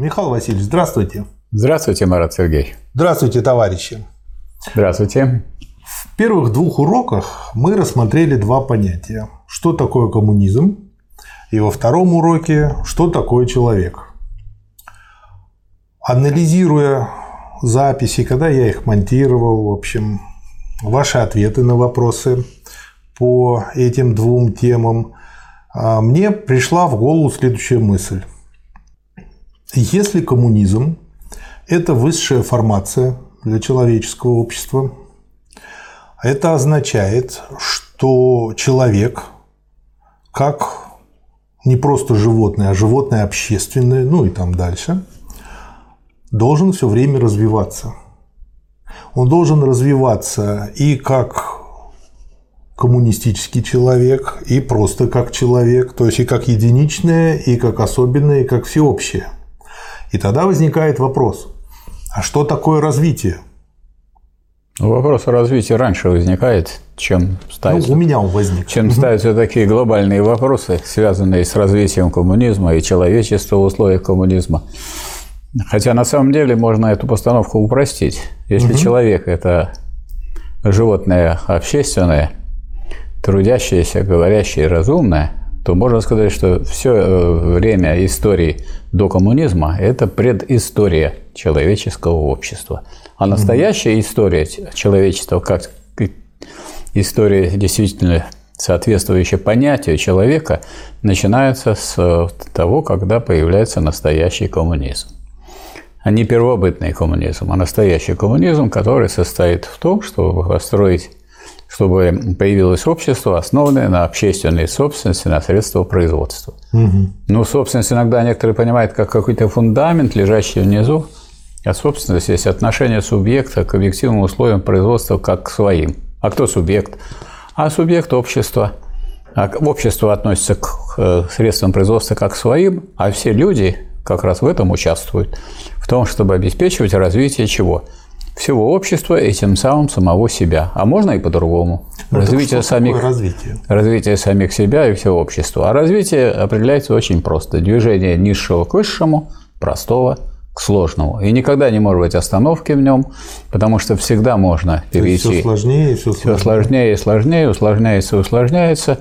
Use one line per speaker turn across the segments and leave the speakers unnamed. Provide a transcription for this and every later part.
Михаил Васильевич, здравствуйте.
Здравствуйте, Марат Сергей.
Здравствуйте, товарищи.
Здравствуйте.
В первых двух уроках мы рассмотрели два понятия. Что такое коммунизм? И во втором уроке, что такое человек? Анализируя записи, когда я их монтировал, в общем, ваши ответы на вопросы по этим двум темам, а, мне пришла в голову следующая мысль. Если коммунизм – это высшая формация для человеческого общества, это означает, что человек, как не просто животное, а животное общественное, ну и там дальше, должен все время развиваться. Он должен развиваться и как коммунистический человек, и просто как человек, то есть и как единичное, и как особенное, и как всеобщее. И тогда возникает вопрос, а что такое развитие?
Ну, вопрос о развитии раньше возникает, чем ставятся,
ну, у меня он возник.
чем ставятся такие глобальные вопросы, связанные с развитием коммунизма и человечества в условиях коммунизма. Хотя на самом деле можно эту постановку упростить. Если угу. человек – это животное общественное, трудящееся, говорящее, разумное, то можно сказать, что все э, время истории до коммунизма – это предыстория человеческого общества. А настоящая история человечества, как история действительно соответствующая понятию человека, начинается с того, когда появляется настоящий коммунизм. А не первобытный коммунизм, а настоящий коммунизм, который состоит в том, чтобы построить чтобы появилось общество, основанное на общественной собственности, на средства производства. Угу. Ну, собственность иногда некоторые понимают как какой-то фундамент, лежащий внизу, а собственность есть отношение субъекта к объективным условиям производства как к своим. А кто субъект? А субъект – общество. А общество относится к э, средствам производства как к своим, а все люди как раз в этом участвуют. В том, чтобы обеспечивать развитие чего? Всего общества и тем самым самого себя. А можно и по-другому.
Ну, развитие, самих,
развитие? развитие самих себя и всего общества. А развитие определяется очень просто. Движение низшего к высшему, простого к сложному. И никогда не может быть остановки в нем, потому что всегда можно перейти.
Все сложнее, все
сложнее. Все сложнее и сложнее, усложняется и усложняется.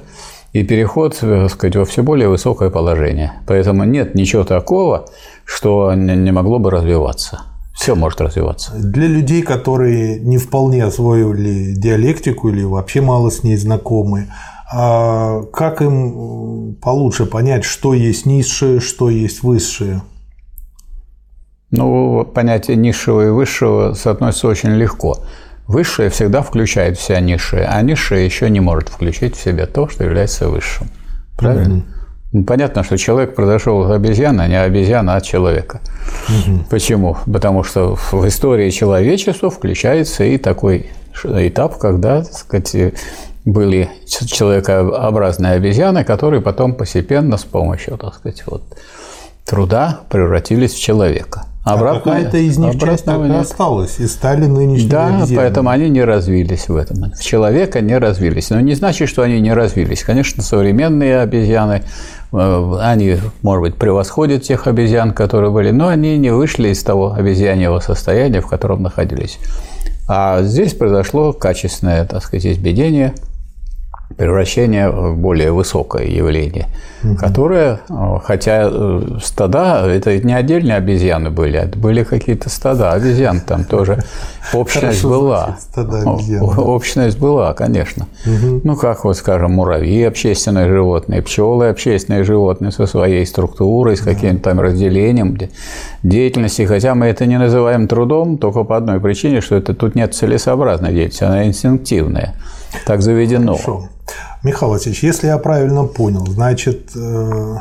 И переход, так сказать, во все более высокое положение. Поэтому нет ничего такого, что не могло бы развиваться все может развиваться.
Для людей, которые не вполне освоили диалектику или вообще мало с ней знакомы, а как им получше понять, что есть низшее, что есть высшее?
Ну, понятие низшего и высшего соотносится очень легко. Высшее всегда включает в себя низшее, а низшее еще не может включить в себя то, что является высшим. Правильно? Mm-hmm. Понятно, что человек произошел от обезьяны, а не обезьяна от человека. Угу. Почему? Потому что в истории человечества включается и такой этап, когда, так сказать, были человекообразные обезьяны, которые потом постепенно с помощью, так сказать, вот, труда превратились в человека.
А обратно, какая-то из них часть так и осталась, и стали нынешними
Да, обезьянами. поэтому они не развились в этом. В человека не развились. Но не значит, что они не развились. Конечно, современные обезьяны, э, они, может быть, превосходят тех обезьян, которые были, но они не вышли из того обезьяньего состояния, в котором находились. А здесь произошло качественное, так сказать, избедение – превращение в более высокое явление, угу. которое, хотя э, стада, это не отдельные обезьяны были, это были какие-то стада обезьян, там тоже общность была. Общность была, конечно. Ну, как вот, скажем, муравьи – общественные животные, пчелы – общественные животные со своей структурой, с каким-то там разделением деятельности, хотя мы это не называем трудом, только по одной причине, что это тут нет целесообразной деятельности, она инстинктивная. Так заведено.
Хорошо. Михаил Васильевич, если я правильно понял, значит, э,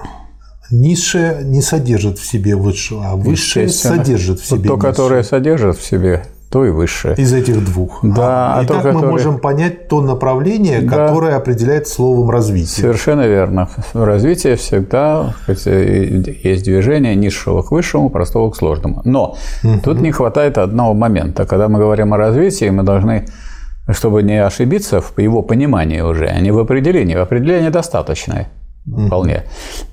низшее не содержит в себе высшего, а высшее содержит в себе
То, низшее. которое содержит в себе то и высшее.
Из этих двух.
Да.
А, и то, так который... мы можем понять то направление, да. которое определяется словом развитие.
Совершенно верно. Развитие всегда есть движение низшего к высшему, простого к сложному. Но угу. тут не хватает одного момента. Когда мы говорим о развитии, мы должны чтобы не ошибиться в его понимании уже, а не в определении. В определении достаточное. вполне.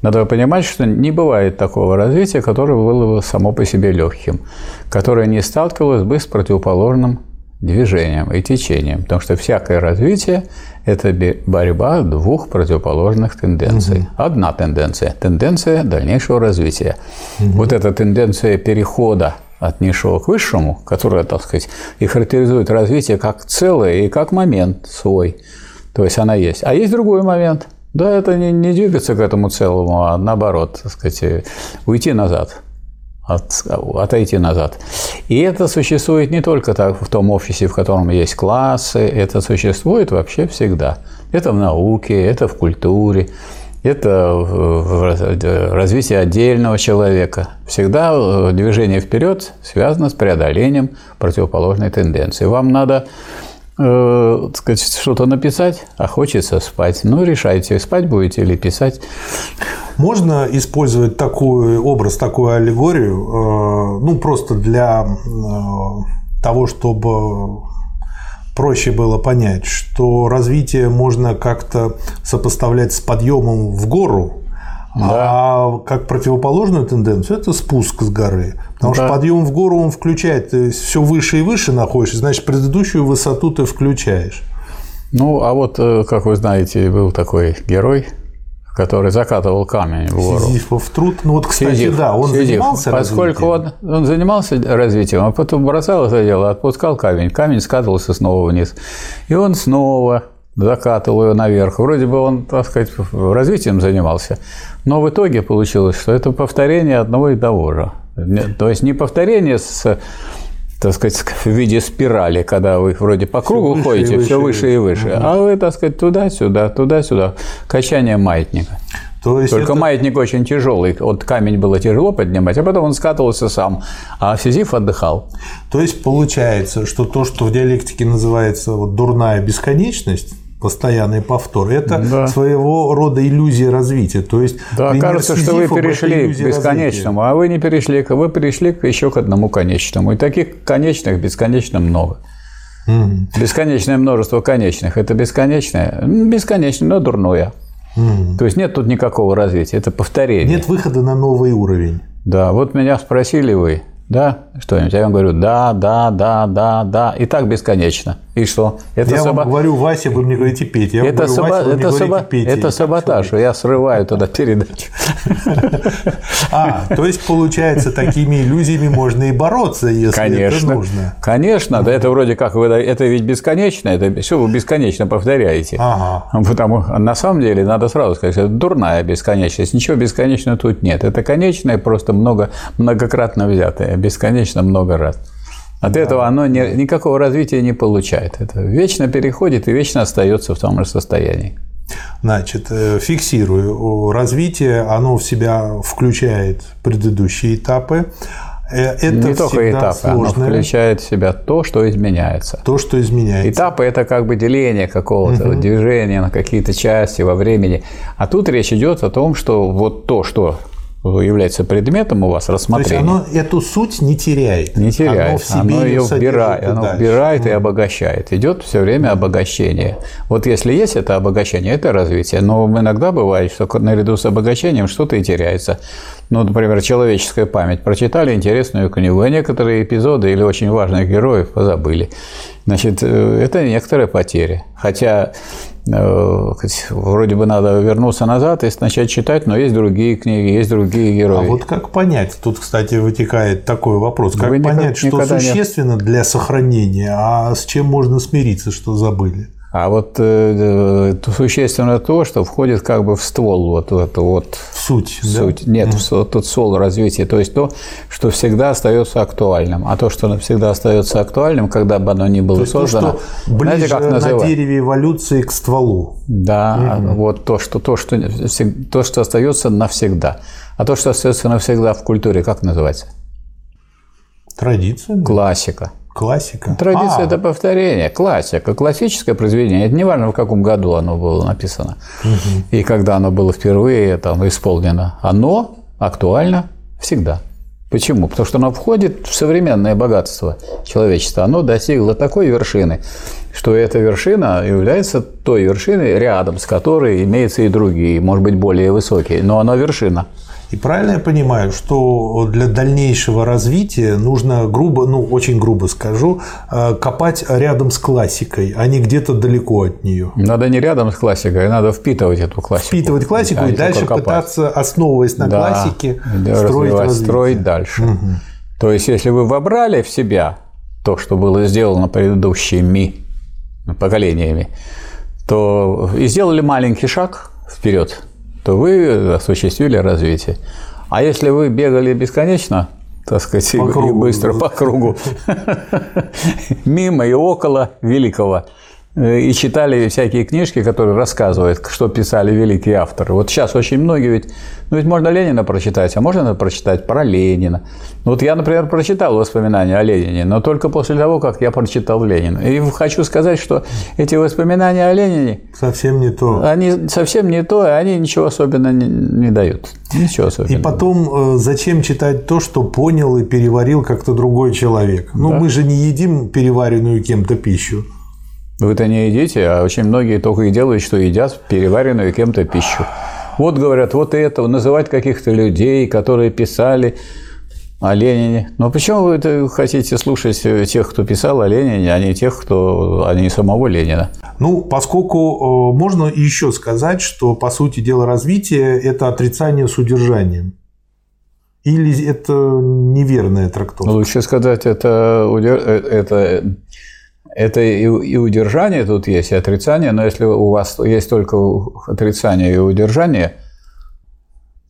Надо понимать, что не бывает такого развития, которое было бы само по себе легким, которое не сталкивалось бы с противоположным движением и течением. Потому что всякое развитие – это борьба двух противоположных тенденций. Угу. Одна тенденция – тенденция дальнейшего развития. Угу. Вот эта тенденция перехода от низшего к высшему, которая, так сказать, и характеризует развитие как целое и как момент свой. То есть она есть. А есть другой момент. Да, это не, не двигаться к этому целому, а наоборот, так сказать, уйти назад от, отойти назад. И это существует не только так в том офисе, в котором есть классы, это существует вообще всегда. Это в науке, это в культуре, это в развитии отдельного человека. Всегда э, движение вперед связано с преодолением противоположной тенденции. Вам надо э, сказать, что-то написать, а хочется спать. Ну, решайте, спать будете или писать.
Можно использовать такой образ, такую аллегорию, э, ну, просто для э, того, чтобы проще было понять, что развитие можно как-то сопоставлять с подъемом в гору, да. А как противоположную тенденцию это спуск с горы. Потому да. что подъем в гору он включает, то есть все выше и выше находишься, значит, предыдущую высоту ты включаешь.
Ну, а вот, э, как вы знаете, был такой герой, который закатывал камень в гору.
Сизифов труд. Ну вот, кстати, Сизиф, да, он Сизиф. занимался
Поскольку он, он занимался развитием, а потом бросал это дело, отпускал камень, камень скатывался снова вниз. И он снова закатывал ее наверх. Вроде бы он, так сказать, развитием занимался. Но в итоге получилось, что это повторение одного и того же. То есть не повторение с так сказать, в виде спирали, когда вы вроде по кругу все ходите, выше, все выше и выше, угу. а вы, так сказать, туда-сюда, туда-сюда, качание маятника. То есть Только это... маятник очень тяжелый, вот камень было тяжело поднимать, а потом он скатывался сам, а Сизиф отдыхал.
То есть получается, что то, что в диалектике называется вот дурная бесконечность, постоянный повтор. Это да. своего рода иллюзия развития. То есть
да, кажется, что вы перешли к бесконечному, развития. а вы не перешли, вы перешли еще к одному конечному. И таких конечных бесконечно много. Угу. Бесконечное множество конечных. Это бесконечное, бесконечное, но дурное. Угу. То есть нет тут никакого развития, это повторение.
Нет выхода на новый уровень.
Да, вот меня спросили вы, да, что-нибудь. Я вам говорю, да, да, да, да, да. И так бесконечно. И что?
Это я саба... вам говорю, Вася, вы мне говорите Петь. Я
это говорю, Вася, это, саба... Петя. это саботаж. Я срываю туда передачу.
А, то есть, получается, такими иллюзиями можно и бороться, если Конечно. это нужно.
Конечно. Да это вроде как, вы, это ведь бесконечно. Это все вы бесконечно повторяете. Ага. Потому на самом деле, надо сразу сказать, это дурная бесконечность. Ничего бесконечного тут нет. Это конечное, просто много, многократно взятое. Бесконечно много раз. От да. этого оно не, никакого развития не получает. Это вечно переходит и вечно остается в том же состоянии.
Значит, э, фиксирую. Развитие, оно в себя включает предыдущие этапы.
Э, это не только этапы, сложное. оно включает в себя то, что изменяется.
То, что изменяется.
Этапы – это как бы деление какого-то угу. движения на какие-то части во времени. А тут речь идет о том, что вот то, что является предметом у вас рассмотрения.
То есть оно эту суть не теряет.
Не теряет. Оно, в себе оно ее вбирает, оно вбирает и обогащает. Идет все время обогащение. Вот если есть это обогащение, это развитие. Но иногда бывает, что наряду с обогащением что-то и теряется. Ну, например, человеческая память. Прочитали интересную книгу, а некоторые эпизоды или очень важных героев позабыли. Значит, э, это некоторая потеря. Хотя вроде бы надо вернуться назад и начать читать, но есть другие книги, есть другие герои.
А вот как понять? Тут, кстати, вытекает такой вопрос. Как Вы понять, что существенно не... для сохранения, а с чем можно смириться, что забыли?
А вот э, э, существенно то, что входит как бы в ствол вот это вот
в суть,
в суть. Да? нет, mm. в тот ствол развития, то есть то, что всегда остается актуальным, а то, что всегда остается актуальным, когда бы оно ни было то создано,
то, что ближе знаете, как называют? на дереве эволюции к стволу.
Да, mm. вот то, что то, что то, что остается навсегда, а то, что остается навсегда в культуре, как называется?
Традиция.
Классика.
Классика.
Традиция а. это повторение, классика, классическое произведение. Это не важно, в каком году оно было написано угу. и когда оно было впервые там исполнено. Оно актуально всегда. Почему? Потому что оно входит в современное богатство человечества. Оно достигло такой вершины, что эта вершина является той вершиной, рядом с которой имеются и другие, может быть, более высокие, но она вершина.
И правильно я понимаю, что для дальнейшего развития нужно грубо, ну очень грубо скажу, э, копать рядом с классикой, а не где-то далеко от нее.
Надо не рядом с классикой, надо впитывать эту классику.
Впитывать классику а и дальше пытаться, основываясь на да, классике, строить развитие.
строить дальше. Угу. То есть, если вы вобрали в себя то, что было сделано предыдущими поколениями, то и сделали маленький шаг вперед, то вы осуществили развитие. А если вы бегали бесконечно, так сказать, по кругу, и быстро по кругу, мимо и около великого, и читали всякие книжки, которые рассказывают, что писали великие авторы. Вот сейчас очень многие ведь, ну ведь можно Ленина прочитать, а можно прочитать про Ленина. Ну, вот я, например, прочитал воспоминания о Ленине, но только после того, как я прочитал Ленина. И хочу сказать, что эти воспоминания о Ленине...
Совсем не то.
Они совсем не то, и они ничего особенно не, не дают. Ничего особенного.
И потом, э, зачем читать то, что понял и переварил как-то другой человек? Ну, да. мы же не едим переваренную кем-то пищу.
Вы-то не едите, а очень многие только и делают, что едят переваренную кем-то пищу. Вот говорят, вот это, называть каких-то людей, которые писали о Ленине. Но почему вы это хотите слушать тех, кто писал о Ленине, а не тех, кто, а не самого Ленина?
Ну, поскольку э, можно еще сказать, что, по сути дела, развитие – это отрицание с удержанием. Или это неверная трактовка?
Лучше сказать, это, э, это это и, и удержание тут есть, и отрицание, но если у вас есть только отрицание и удержание,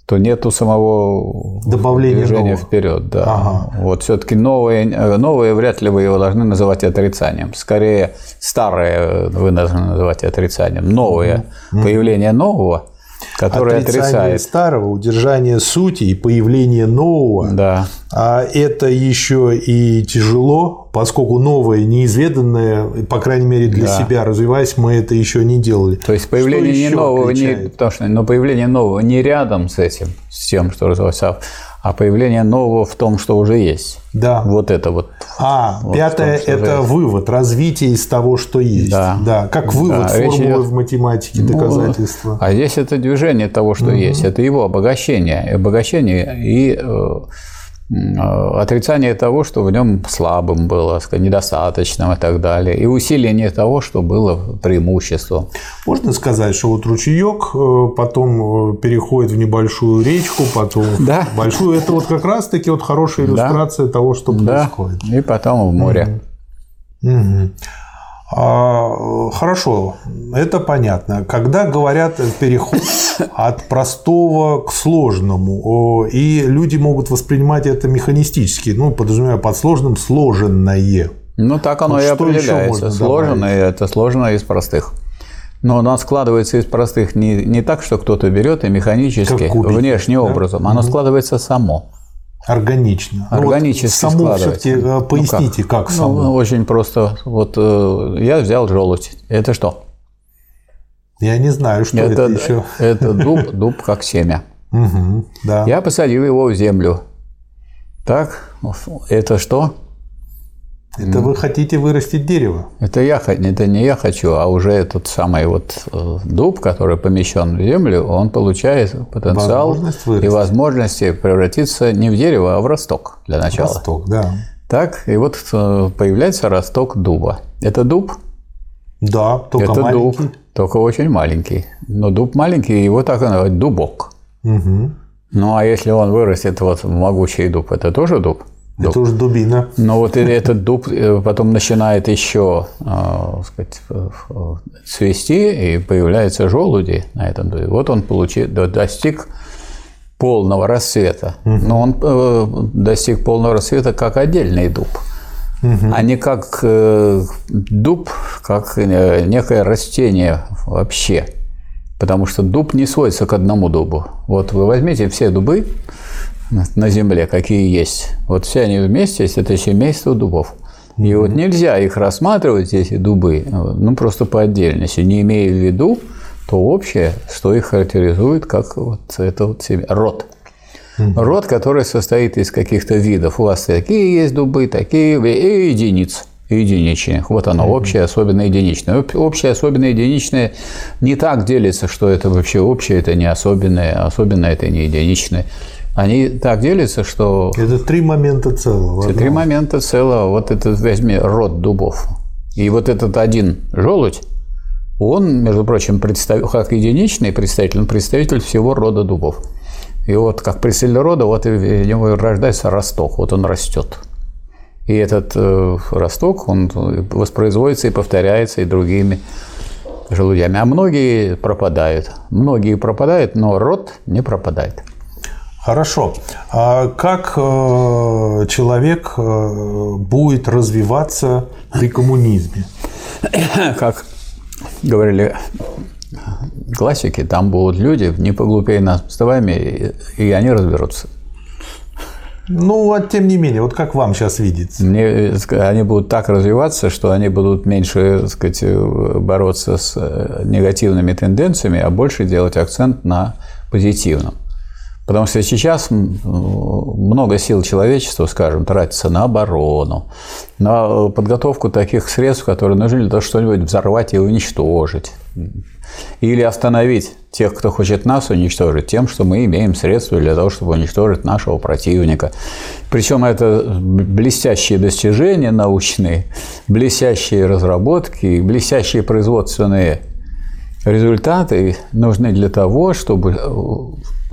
то нету самого
Добавления
движения нового. вперед. Да. Ага. Вот все-таки новое, новое вряд ли вы его должны называть отрицанием. Скорее, старое вы должны называть отрицанием. Новое, угу. появление нового – которое Отрицание отрицает.
старого, удержание сути и появление нового.
Да.
А это еще и тяжело, поскольку новое, неизведанное, по крайней мере для да. себя развиваясь, мы это еще не делали.
То есть появление не нового, не, потому что, но появление нового не рядом с этим, с тем, что развивается, а появление нового в том, что уже есть.
Да.
Вот это вот.
А, вот пятое – это уже... вывод, развитие из того, что есть. Да. да как вывод да, формулы идет... в математике, ну, доказательства.
А здесь это движение того, что угу. есть, это его обогащение. Обогащение и Э, отрицание того, что в нем слабым было, недостаточным и так далее, и усиление того, что было преимуществом.
Можно сказать, что вот ручеек э, потом э, переходит в небольшую речку, потом да. в большую. Это вот как раз-таки вот хорошая иллюстрация да. того, что происходит.
Да. И потом в море.
Угу. Угу. А, хорошо, это понятно. Когда говорят переход от простого к сложному, и люди могут воспринимать это механистически, ну, подразумевая под сложным сложенное.
Ну, так оно вот и определяется. Сложенное – это сложное из простых. Но оно складывается из простых не, не так, что кто-то берет и механически, внешним да? образом. Оно угу. складывается само.
Органично.
Органически
ну, вот само все-таки поясните, ну, как? как само?
Ну, очень просто. Вот э, я взял желудь. Это что?
Я не знаю, что это, это еще.
Это дуб, дуб как семя.
Угу, да.
Я посадил его в землю. Так, это что?
Это вы хотите вырастить дерево?
Это я, это не я хочу, а уже этот самый вот э, дуб, который помещен в землю, он получает потенциал возможность и возможности превратиться не в дерево, а в росток для начала.
Росток, да.
Так, и вот э, появляется росток дуба. Это дуб?
Да, только
это
маленький.
дуб, только очень маленький. Но дуб маленький, его так и называют дубок.
Угу.
Ну а если он вырастет вот могучий дуб, это тоже дуб?
Дуб. Это уже дубина.
Но вот этот дуб э, потом начинает еще э, сказать, цвести, и появляются желуди на этом дубе. Вот он получил, достиг полного рассвета. Угу. Но он э, достиг полного рассвета как отдельный дуб, угу. а не как дуб, как некое растение вообще. Потому что дуб не сводится к одному дубу. Вот вы возьмите все дубы, на Земле, какие есть. Вот все они вместе, это семейство дубов. И mm-hmm. вот нельзя их рассматривать, эти дубы, ну просто по отдельности, не имея в виду то общее, что их характеризует как вот это вот себе, род. Род, который состоит из каких-то видов. У вас такие есть дубы, такие и единиц единичных. Вот оно, общее, особенно единичное. Общее, особенно единичное не так делится, что это вообще общее, это не особенное, особенно это не единичное. Они так делятся, что...
Это три момента целого.
Это три момента целого. Вот этот возьми род дубов. И вот этот один желудь, он, между прочим, представ... как единичный представитель, он представитель всего рода дубов. И вот как представитель рода, вот в него рождается росток, вот он растет. И этот э, росток, он воспроизводится и повторяется и другими желудями. А многие пропадают. Многие пропадают, но род не пропадает.
Хорошо. А как э, человек э, будет развиваться при коммунизме?
Как говорили классики, там будут люди не поглупее нас с вами, и они разберутся.
Ну, а тем не менее, вот как вам сейчас видится?
Мне, они будут так развиваться, что они будут меньше так сказать, бороться с э, негативными тенденциями, а больше делать акцент на позитивном. Потому что сейчас много сил человечества, скажем, тратится на оборону, на подготовку таких средств, которые нужны для того, чтобы что-нибудь взорвать и уничтожить. Или остановить тех, кто хочет нас уничтожить, тем, что мы имеем средства для того, чтобы уничтожить нашего противника. Причем это блестящие достижения научные, блестящие разработки, блестящие производственные результаты нужны для того, чтобы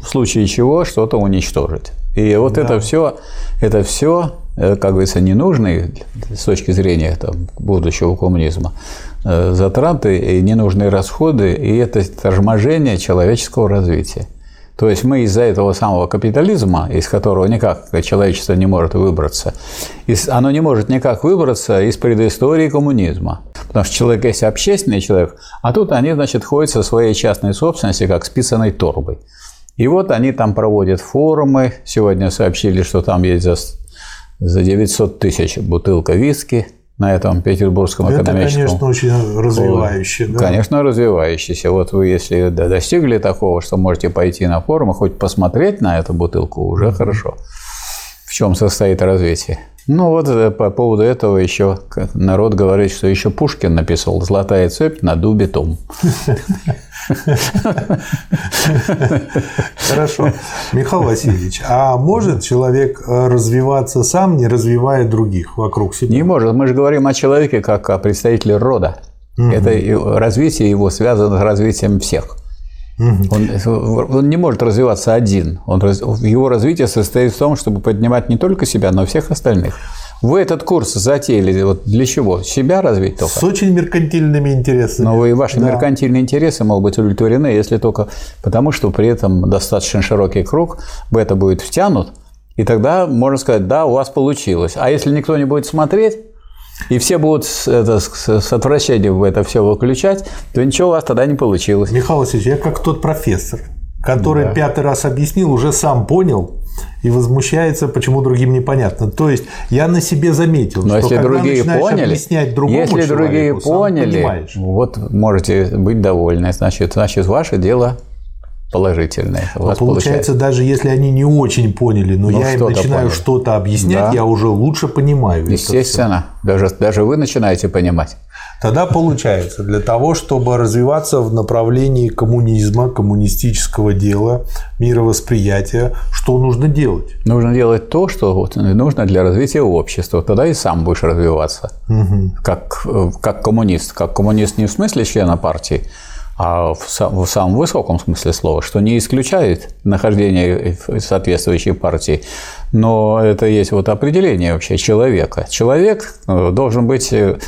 в случае чего что-то уничтожить. И вот да. это все, это все, как говорится, ненужные с точки зрения там, будущего коммунизма э, затраты и ненужные расходы, и это торможение человеческого развития. То есть мы из-за этого самого капитализма, из которого никак человечество не может выбраться, оно не может никак выбраться из предыстории коммунизма. Потому что человек есть общественный человек, а тут они, значит, ходят со своей частной собственности, как с писаной торбой. И вот они там проводят форумы. Сегодня сообщили, что там есть за, за 900 тысяч бутылка виски на этом Петербургском
Это,
экономическом.
Это, конечно, очень развивающий.
Да? Конечно, развивающийся. Вот вы, если достигли такого, что можете пойти на форум и хоть посмотреть на эту бутылку, уже mm-hmm. хорошо. В чем состоит развитие? Ну вот э, по поводу этого еще народ говорит, что еще Пушкин написал «Золотая цепь на дубе том».
Хорошо. Михаил Васильевич, а может человек э, развиваться сам, не развивая других вокруг себя?
Не может. Мы же говорим о человеке как о представителе рода. Это развитие его связано с развитием всех. Он, он не может развиваться один. Он, его развитие состоит в том, чтобы поднимать не только себя, но и всех остальных. Вы этот курс затеяли вот для чего? Себя развить только?
С очень меркантильными интересами.
Но и ваши да. меркантильные интересы могут быть удовлетворены, если только потому, что при этом достаточно широкий круг в это будет втянут, и тогда можно сказать, да, у вас получилось. А если никто не будет смотреть, и все будут это, с отвращением в это все выключать, то ничего у вас тогда не получилось.
Михаил Васильевич, я как тот профессор, который да. пятый раз объяснил, уже сам понял и возмущается, почему другим непонятно. То есть я на себе заметил,
Но
что
если
когда
другие
начинаешь
поняли,
объяснять другому
если
человеку,
другие поняли, вот можете быть довольны, значит, значит ваше дело положительное.
У вас получается, получается, даже если они не очень поняли, но, но я им начинаю поняли. что-то объяснять, да. я уже лучше понимаю.
Естественно, даже, даже вы начинаете понимать.
Тогда получается, для того, чтобы развиваться в направлении коммунизма, коммунистического дела, мировосприятия, что нужно делать?
Нужно делать то, что вот нужно для развития общества. Тогда и сам будешь развиваться. Угу. Как, как коммунист. Как коммунист не в смысле члена партии, а в, в самом высоком смысле слова, что не исключает нахождение соответствующей партии, но это есть вот определение вообще человека. Человек э, должен быть э,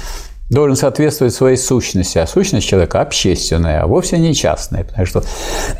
должен соответствовать своей сущности, а сущность человека общественная, а вовсе не частная. Потому что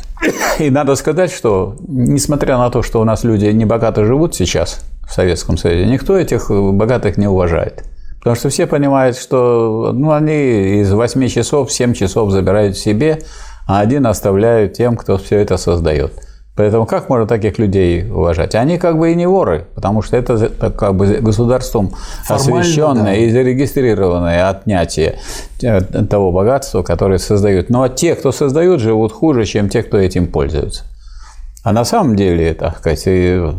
и надо сказать, что несмотря на то, что у нас люди не богато живут сейчас в Советском Союзе, никто этих богатых не уважает. Потому что все понимают, что ну, они из 8 часов 7 часов забирают себе, а один оставляют тем, кто все это создает. Поэтому как можно таких людей уважать? Они как бы и не воры, потому что это как бы государством Формально, освященное да. и зарегистрированное отнятие э, того богатства, которое создают. Но те, кто создают, живут хуже, чем те, кто этим пользуются. А на самом деле, так сказать,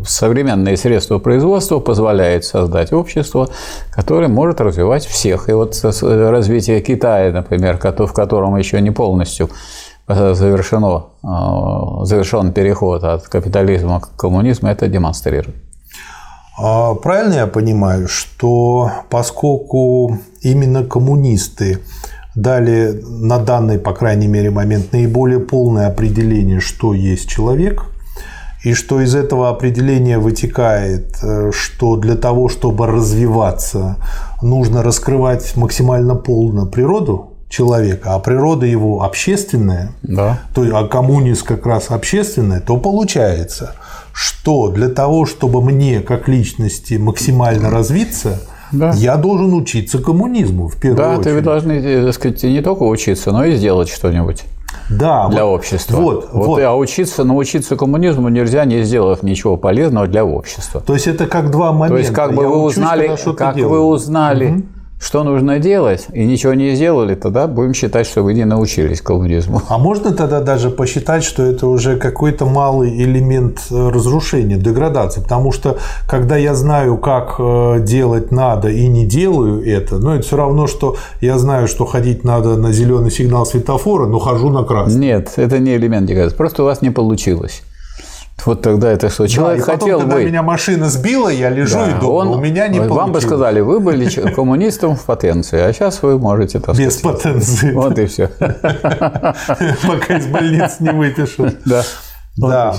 современные средства производства позволяют создать общество, которое может развивать всех. И вот развитие Китая, например, в котором еще не полностью завершено, завершен переход от капитализма к коммунизму, это демонстрирует.
А правильно я понимаю, что поскольку именно коммунисты дали на данный, по крайней мере, момент наиболее полное определение, что есть человек, и что из этого определения вытекает, э, что для того, чтобы развиваться, нужно раскрывать максимально полно природу человека, а природа его общественная, да. то, а коммунист как раз общественная, то получается, что для того, чтобы мне как личности максимально развиться – да. Я должен учиться коммунизму в первую
да,
очередь.
Да, вы должны, э, так сказать, не только учиться, но и сделать что-нибудь. Да, для вот, общества. Вот, вот. вот. А учиться, научиться коммунизму нельзя, не сделав ничего полезного для общества.
То есть это как два момента. То есть
как бы
Я
вы узнали, как вы узнали, угу что нужно делать, и ничего не сделали, тогда будем считать, что вы не научились коммунизму.
А можно тогда даже посчитать, что это уже какой-то малый элемент э, разрушения, деградации? Потому что, когда я знаю, как э, делать надо и не делаю это, ну, это все равно, что я знаю, что ходить надо на зеленый сигнал светофора, но хожу на красный.
Нет, это не элемент деградации, просто у вас не получилось. Вот тогда это что? Человек да, и потом, хотел
когда быть... меня машина сбила, я лежу да, и думаю, он... у меня не
Вам
получилось.
бы сказали, вы были коммунистом в потенции, а сейчас вы можете...
Так Без сказать, потенции.
Вот и все.
Пока из больницы не вытащил.
Да.
Да.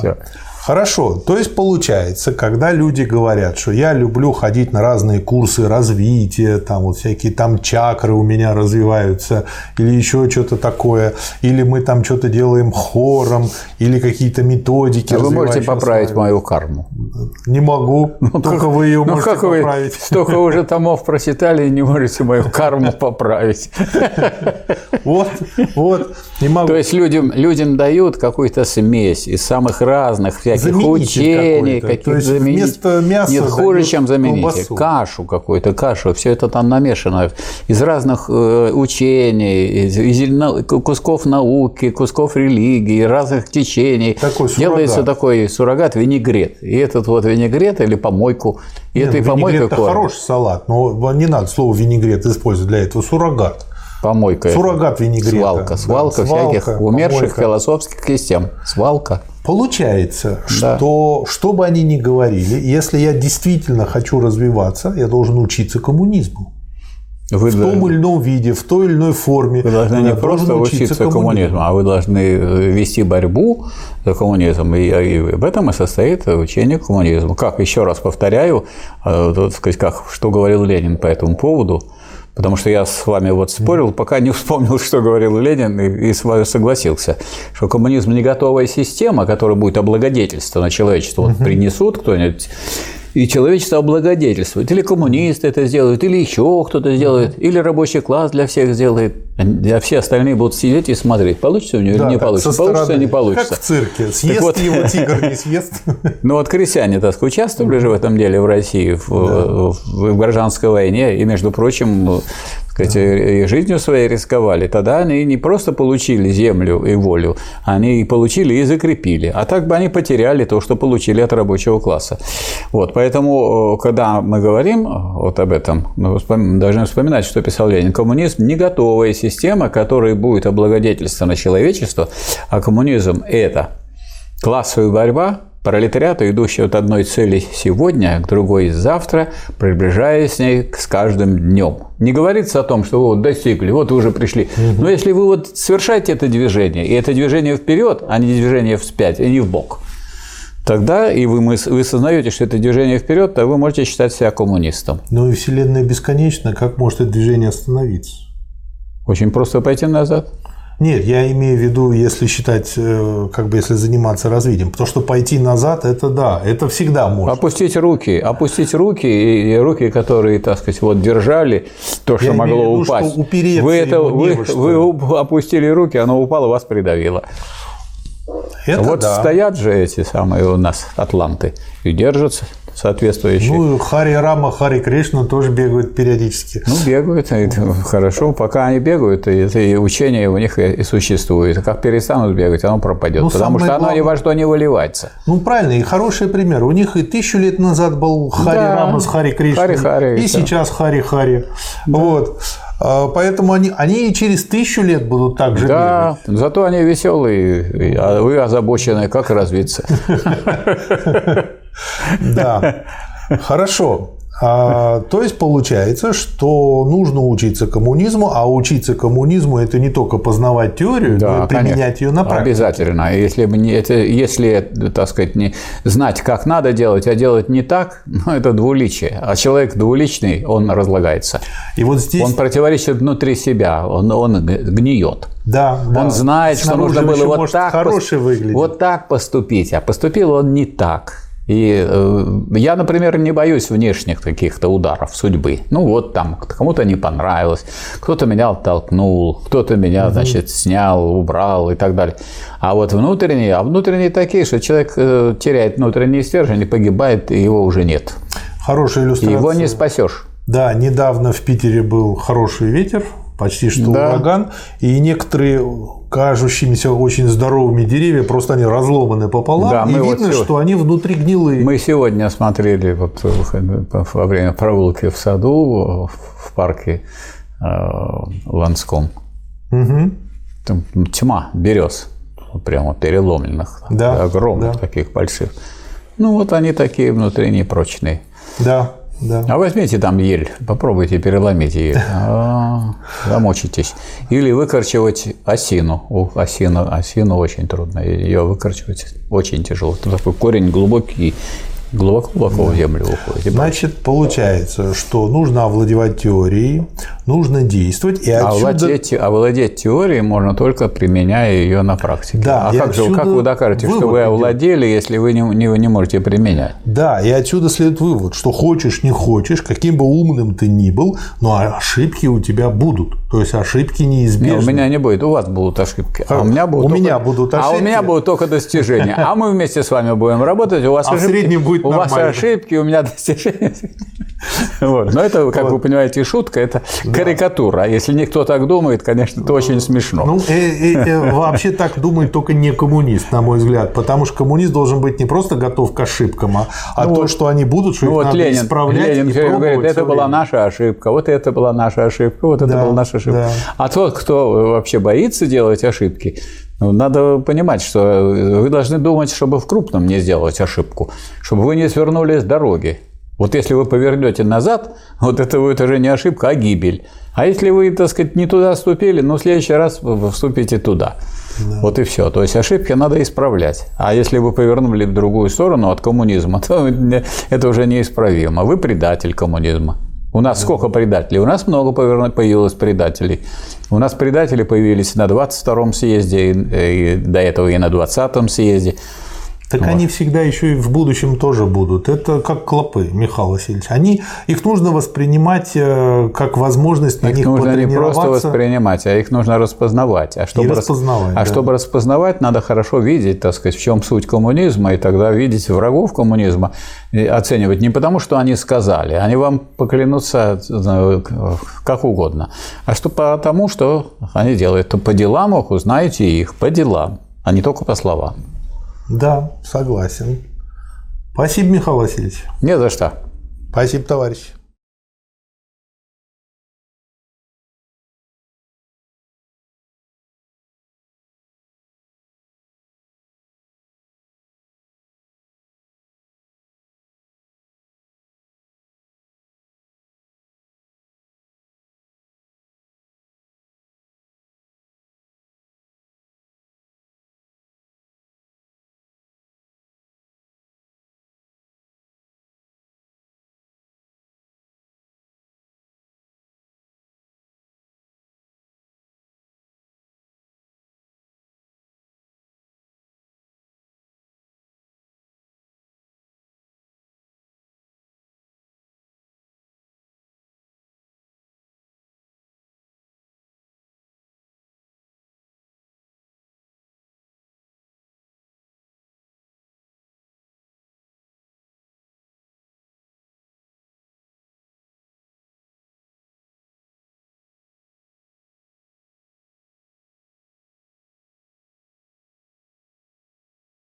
Хорошо. То есть получается, когда люди говорят, что я люблю ходить на разные курсы развития, там вот всякие там чакры у меня развиваются, или еще что-то такое, или мы там что-то делаем хором, или какие-то методики. А
вы можете поправить мою карму?
Не могу. Ну, только как, вы ее ну, можете как поправить. Вы
столько уже томов прочитали и не можете мою карму поправить.
Вот, вот.
Не могу. То есть людям, людям дают какую-то смесь из самых разных всяких всяких учений, каких заменить.
Вместо мяса
Нет, хуже, чем заменить. Колбасу. Кашу какую-то, кашу. Все это там намешано из разных э, учений, из, из кусков науки, кусков религии, разных течений. Такой суррогат. Делается такой суррогат винегрет. И этот вот винегрет или помойку. И
Нет, этой ну, помойкой это хороший салат, но не надо слово винегрет использовать для этого. Суррогат.
Помойка.
Суррогат винегрета.
Свалка. Свалка да, всяких свалка, умерших помойка. философских систем. Свалка.
Получается, да. что что бы они ни говорили, если я действительно хочу развиваться, я должен учиться коммунизму. Вы в да... том или ином виде, в той или иной форме.
Вы должны не просто учиться коммунизму, коммунизму, а вы должны э, вести борьбу за коммунизм. И, и в этом и состоит учение коммунизму. Как, еще раз повторяю, э, так сказать, как, что говорил Ленин по этому поводу – Потому что я с вами вот спорил, пока не вспомнил, что говорил Ленин, и, и с вами согласился, что коммунизм не готовая система, которая будет облагодетельствована человечеству. Вот принесут кто-нибудь и человечество облагодетельствует. Или коммунисты это сделают, или еще кто-то сделает, или рабочий класс для всех сделает. А все остальные будут сидеть и смотреть, получится у него да, или не получится. Получится или не получится.
Как в цирке. Съест вот, его тигр, не съест.
Ну вот крестьяне, так сказать, участвовали же в этом деле в России, в, да. в, в гражданской войне. И, между прочим, сказать, и жизнью своей рисковали, тогда они не просто получили землю и волю, они и получили и закрепили. А так бы они потеряли то, что получили от рабочего класса. Вот, поэтому, э, когда мы говорим вот об этом, мы должны вспоминать, что писал Ленин. Коммунизм – не готовая система, которая будет облагодетельствована человечество, а коммунизм – это классовая борьба, Пролетариату, идущий от одной цели сегодня к другой завтра, приближаясь с ней с каждым днем. Не говорится о том, что вы вот достигли, вот вы уже пришли. Но если вы вот совершаете это движение, и это движение вперед, а не движение вспять, и не в бок, тогда и вы, вы сознаете, что это движение вперед, то вы можете считать себя коммунистом.
Ну и Вселенная бесконечна, как может это движение остановиться?
Очень просто пойти назад.
Нет, я имею в виду, если считать, э, как бы если заниматься развитием. Потому что пойти назад, это да, это всегда можно.
Опустить руки, опустить руки, и руки, которые, так сказать, вот держали то, что я могло виду, упасть. Что вы это, вы, вы опустили руки, оно упало, вас придавило. Это вот да. стоят же эти самые у нас атланты и держатся соответствующие.
Ну, Хари Рама, Хари Кришна тоже бегают периодически.
Ну, бегают, это хорошо. Пока они бегают, это и учение у них и существует. Как перестанут бегать, оно пропадет.
Ну,
потому что
самое
оно ни
главное-
во что не выливается.
Ну, правильно, и хороший пример. У них и тысячу лет назад был Хари
Да.
Рама с Хари Кришной,
Хари-Хари,
и
да.
сейчас Хари Хари. Вот. А, Поэтому они, они и через тысячу лет будут так же бегать.
Да, зато они веселые, а вы озабочены, как развиться.
Да. Хорошо. А, то есть получается, что нужно учиться коммунизму, а учиться коммунизму это не только познавать теорию, но и применять
конечно.
ее на практике.
Обязательно. Если, бы не это, если, так сказать, не знать, как надо делать, а делать не так, ну, это двуличие. А человек двуличный, он разлагается.
И вот здесь,
Он противоречит внутри себя, он, он гниет.
да, да.
Он знает, что
Снаружи
нужно
он
было вот так, пос-
выглядит.
вот так поступить, а поступил он не так. И э, я, например, не боюсь внешних каких-то ударов судьбы. Ну вот там кому-то не понравилось, кто-то меня оттолкнул, кто-то меня, значит, снял, убрал и так далее. А вот внутренние, а внутренние такие, что человек э, теряет внутренний стержень и погибает, и его уже нет.
Хорошая иллюстрация.
его не спасешь.
Да, недавно в Питере был хороший ветер, почти что
Да.
ураган, и некоторые кажущимися очень здоровыми деревья, просто они разломаны пополам,
Да,
и
вот
видно,
сегодня-
что они внутри гнилые.
Мы сегодня смотрели вот э, во время прогулки в саду в парке э, Ланском.
Мгм.
Там тьма берез, прямо переломленных,
Да,
огромных
да.
таких больших. Ну вот они такие внутренние прочные.
Да, да.
А возьмите там ель, попробуйте переломить ее, а, замочитесь. Или выкорчевать осину. У, осину. Осину очень трудно, ее выкорчевать очень тяжело. Там такой корень глубокий, глубоко-глубоко в землю уходит.
Значит, получается, что нужно овладевать теорией, нужно действовать, и
А
отсюда...
овладеть, овладеть теорией можно только применяя ее на практике.
Да,
а как же, как вы докажете, что вы
идет.
овладели, если вы не, не, не можете применять?
Да, и отсюда следует вывод, что хочешь, не хочешь, каким бы умным ты ни был, но ошибки у тебя будут. То есть ошибки
Не,
неизбежны.
у меня не будет, у вас будут ошибки. А
Как?
у меня будут
У
только-
меня будут
А у
ошибки.
меня будут только достижения. А мы вместе с вами будем работать, у вас
А в
ошибки,
среднем будет
у вас
нормально.
ошибки, у меня достижения. Вот. Но это, как вы понимаете, шутка, это карикатура. А если никто так думает, конечно, это очень смешно.
Ну, э, э, э, вообще так думает только не коммунист, на мой взгляд, потому что коммунист должен быть не просто готов к ошибкам, а, а то, что они будут, что
Ну
их
вот
надо
Ленин,
исправлять
Ленин
и
всё время
пробовать
говорит, это была
время.
наша ошибка, вот это была наша ошибка, вот это была наша ошибка.
да.
А тот, кто вообще боится делать ошибки, ну, надо понимать, что вы должны думать, чтобы в крупном не сделать ошибку, чтобы вы не свернули с дороги. Вот если вы повернете назад, вот это будет уже не ошибка, а гибель. А если вы, так сказать, не туда ступили, ну, в следующий раз вы вступите туда. Вот и все. То есть ошибки надо исправлять. А если вы повернули в другую сторону от коммунизма, то это уже неисправимо. Вы предатель коммунизма. У нас сколько предателей? У нас много появилось предателей. У нас предатели появились на 22-м съезде, и до этого и на 20-м съезде.
Так они всегда еще и в будущем тоже будут. Это как клопы, Михаил Васильевич. Они, их нужно воспринимать э, как возможность на
Их
них
нужно не просто воспринимать, а их нужно распознавать. А чтобы, рас-
распознавать,
а
да.
чтобы распознавать, надо хорошо видеть, так сказать, в чем суть коммунизма, и тогда видеть врагов коммунизма, и оценивать не потому, что они сказали, они вам поклянутся как угодно, а что потому, что они делают. То по делам их узнаете их, по делам, а не только по словам.
Да, согласен. Спасибо, Михаил Васильевич.
Не за что.
Спасибо, товарищ.